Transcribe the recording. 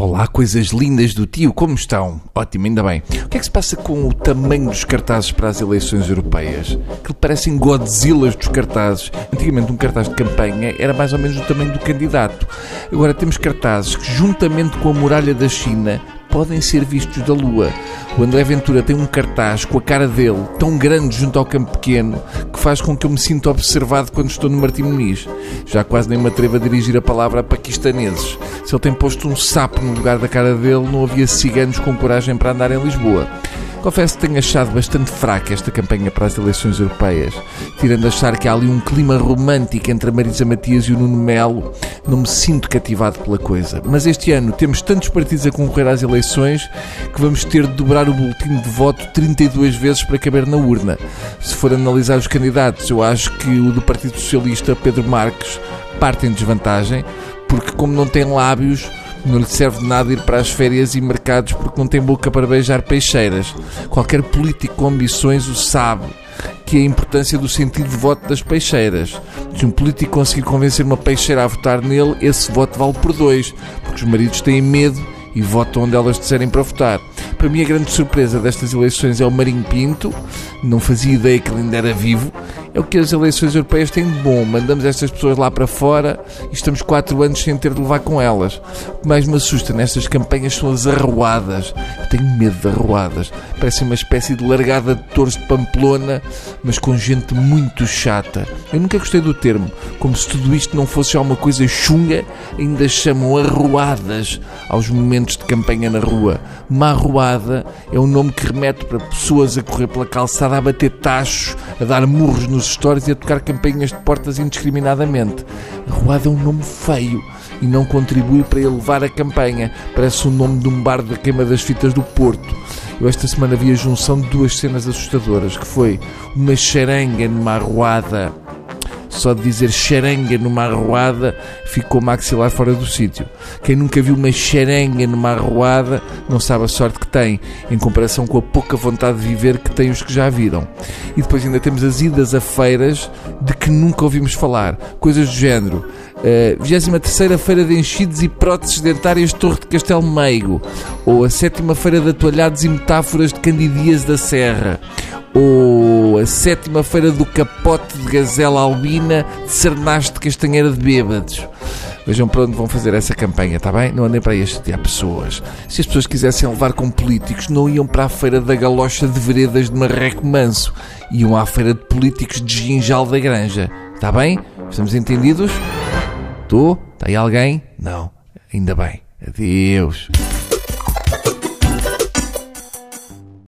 Olá, coisas lindas do tio, como estão? Ótimo, ainda bem. O que é que se passa com o tamanho dos cartazes para as eleições europeias? Que parecem Godzillas dos cartazes. Antigamente, um cartaz de campanha era mais ou menos do tamanho do candidato. Agora temos cartazes que, juntamente com a muralha da China, podem ser vistos da Lua. O André Ventura tem um cartaz com a cara dele, tão grande junto ao campo pequeno, que faz com que eu me sinta observado quando estou no Martim Muniz. Já quase nem me atrevo a dirigir a palavra a paquistaneses. Se ele tem posto um sapo no lugar da cara dele, não havia ciganos com coragem para andar em Lisboa. Confesso que tenho achado bastante fraca esta campanha para as eleições europeias. Tirando achar que há ali um clima romântico entre a Marisa Matias e o Nuno Melo, não me sinto cativado pela coisa. Mas este ano temos tantos partidos a concorrer às eleições que vamos ter de dobrar o boletim de voto 32 vezes para caber na urna. Se for analisar os candidatos, eu acho que o do Partido Socialista, Pedro Marques, parte em desvantagem, porque como não tem lábios não lhe serve de nada ir para as férias e mercados porque não tem boca para beijar peixeiras. Qualquer político com ambições o sabe que é a importância do sentido de voto das peixeiras. Se um político conseguir convencer uma peixeira a votar nele, esse voto vale por dois, porque os maridos têm medo e votam onde elas disserem para votar. Para mim, a grande surpresa destas eleições é o Marinho Pinto, não fazia ideia que ele ainda era vivo. É o que as eleições europeias têm de bom. Mandamos estas pessoas lá para fora e estamos quatro anos sem ter de levar com elas. O que mais me assusta nestas campanhas são as arruadas. Eu tenho medo de arruadas. Parece uma espécie de largada de touros de Pamplona, mas com gente muito chata. Eu nunca gostei do termo. Como se tudo isto não fosse já uma coisa chunga, ainda chamam arruadas aos momentos de campanha na rua. Uma arruada é um nome que remete para pessoas a correr pela calçada a bater tachos, a dar murros nos stories e a tocar campanhas de portas indiscriminadamente. Arruada é um nome feio e não contribui para elevar a campanha. Parece o nome de um bar da queima das fitas do Porto. Eu esta semana vi a junção de duas cenas assustadoras, que foi uma charanga numa arruada só de dizer charanga numa arruada ficou maxilar fora do sítio. Quem nunca viu uma charanga numa arruada não sabe a sorte que tem, em comparação com a pouca vontade de viver que têm os que já viram. E depois ainda temos as idas a feiras de que nunca ouvimos falar. Coisas do género. Uh, 23 Feira de Enchidos e Próteses Dentárias Torre de Castelo Meigo, ou a 7 Feira de Atoalhados e Metáforas de Candidias da Serra, ou a sétima feira do capote de gazela albina de Cernaste de Castanheira de Bêbados. Vejam para onde vão fazer essa campanha, está bem? Não andem para aí a chatear pessoas. Se as pessoas quisessem levar com políticos, não iam para a feira da galocha de veredas de Marreco Manso. Iam à feira de políticos de Ginjal da Granja. Está bem? Estamos entendidos? Estou? Está aí alguém? Não. Ainda bem. Adeus.